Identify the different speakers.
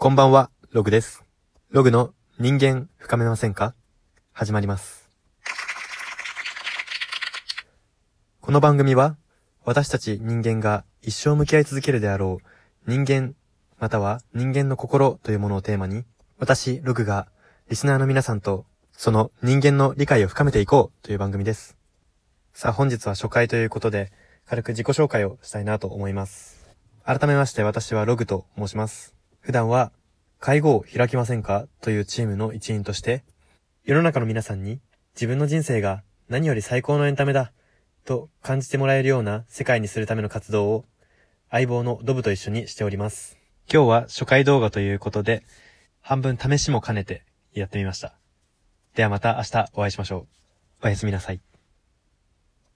Speaker 1: こんばんは、ログです。ログの人間深めませんか？始まります。この番組は、私たち人間が一生向き合い続けるであろう人間、または人間の心というものをテーマに、私、ログがリスナーの皆さんとその人間の理解を深めていこうという番組です。さあ本日は初回ということで、軽く自己紹介をしたいなと思います。改めまして私はログと申します。普段は、会合を開きませんかというチームの一員として、世の中の皆さんに自分の人生が何より最高のエンタメだと感じてもらえるような世界にするための活動を相棒のドブと一緒にしております。今日は初回動画ということで、半分試しも兼ねてやってみました。ではまた明日お会いしましょう。おやすみなさい。